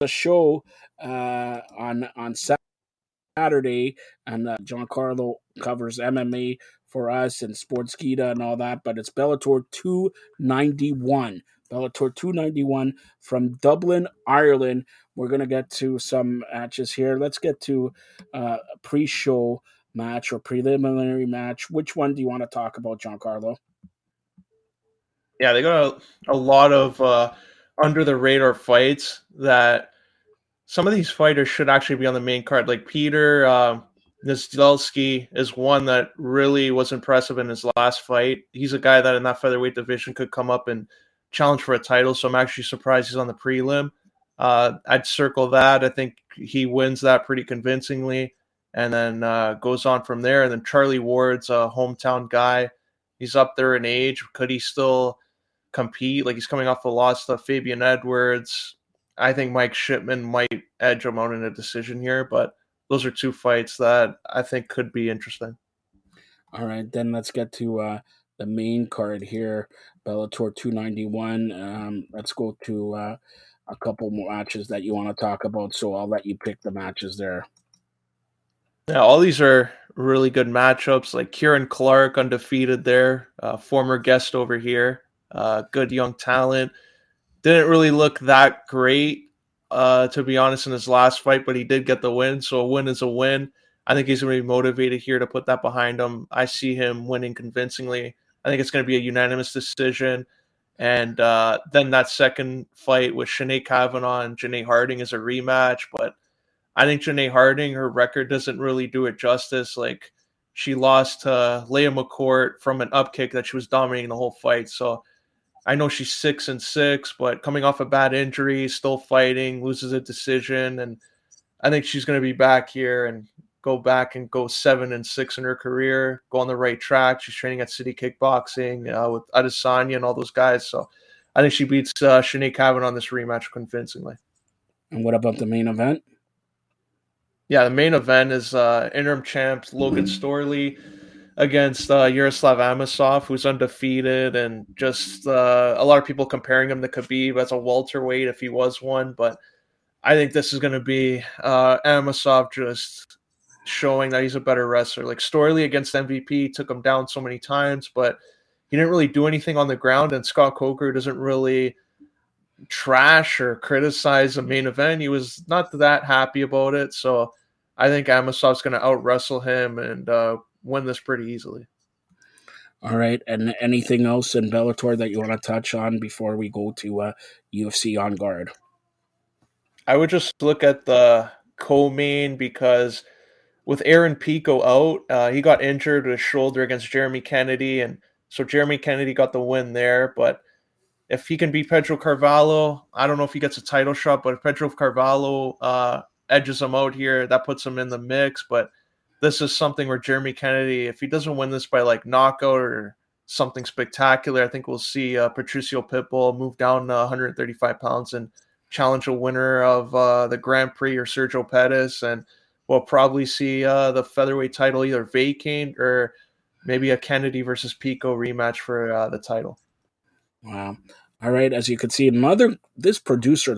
a show uh, on on Saturday, and uh, Carlo covers MMA for us and Sportskeeda and all that. But it's Bellator 291. Bellator 291 from Dublin, Ireland. We're gonna get to some matches here. Let's get to uh, a pre-show match or preliminary match. Which one do you want to talk about, John Carlo? Yeah, they got a, a lot of uh, under the radar fights that some of these fighters should actually be on the main card. Like Peter uh, is one that really was impressive in his last fight. He's a guy that in that featherweight division could come up and challenge for a title. So I'm actually surprised he's on the prelim. Uh, I'd circle that. I think he wins that pretty convincingly and then uh, goes on from there. And then Charlie Ward's a hometown guy. He's up there in age. Could he still compete? Like he's coming off the loss to Fabian Edwards. I think Mike Shipman might edge him out in a decision here, but those are two fights that I think could be interesting. All right, then let's get to uh, the main card here, Bellator 291. Um, let's go to uh, a couple more matches that you want to talk about. So I'll let you pick the matches there. Yeah, all these are really good matchups. Like Kieran Clark, undefeated there, uh, former guest over here, uh, good young talent. Didn't really look that great, uh, to be honest, in his last fight, but he did get the win. So a win is a win. I think he's going to be motivated here to put that behind him. I see him winning convincingly. I think it's going to be a unanimous decision. And uh, then that second fight with Sinead Kavanagh and Janay Harding is a rematch, but I think Janay Harding, her record doesn't really do it justice. Like she lost to Leah McCourt from an upkick that she was dominating the whole fight. So I know she's six and six, but coming off a bad injury, still fighting, loses a decision, and I think she's going to be back here and go back and go seven and six in her career, go on the right track. She's training at City Kickboxing uh, with Adesanya and all those guys. So I think she beats uh, Sinead Kavanagh on this rematch convincingly. And what about the main event? Yeah, the main event is uh, interim champ Logan Storley against uh, Yaroslav Amosov, who's undefeated, and just uh, a lot of people comparing him to Khabib as a welterweight if he was one. But I think this is going to be uh, Amosov just showing that he's a better wrestler. Like Storley against MVP took him down so many times, but he didn't really do anything on the ground. And Scott Coker doesn't really trash or criticize the main event. He was not that happy about it. So I think Amosov's going to out wrestle him and uh, win this pretty easily. All right, and anything else in Bellator that you want to touch on before we go to uh, UFC on guard? I would just look at the co-main because with Aaron Pico out, uh, he got injured with his shoulder against Jeremy Kennedy, and so Jeremy Kennedy got the win there. But if he can beat Pedro Carvalho, I don't know if he gets a title shot, but if Pedro Carvalho uh, edges him out here. That puts him in the mix. But this is something where Jeremy Kennedy, if he doesn't win this by like knockout or something spectacular, I think we'll see uh, Patricio Pitbull move down uh, 135 pounds and challenge a winner of uh, the Grand Prix or Sergio Pettis. And we'll probably see uh, the featherweight title either vacant or maybe a Kennedy versus Pico rematch for uh, the title. Wow. All right, as you can see, another this producer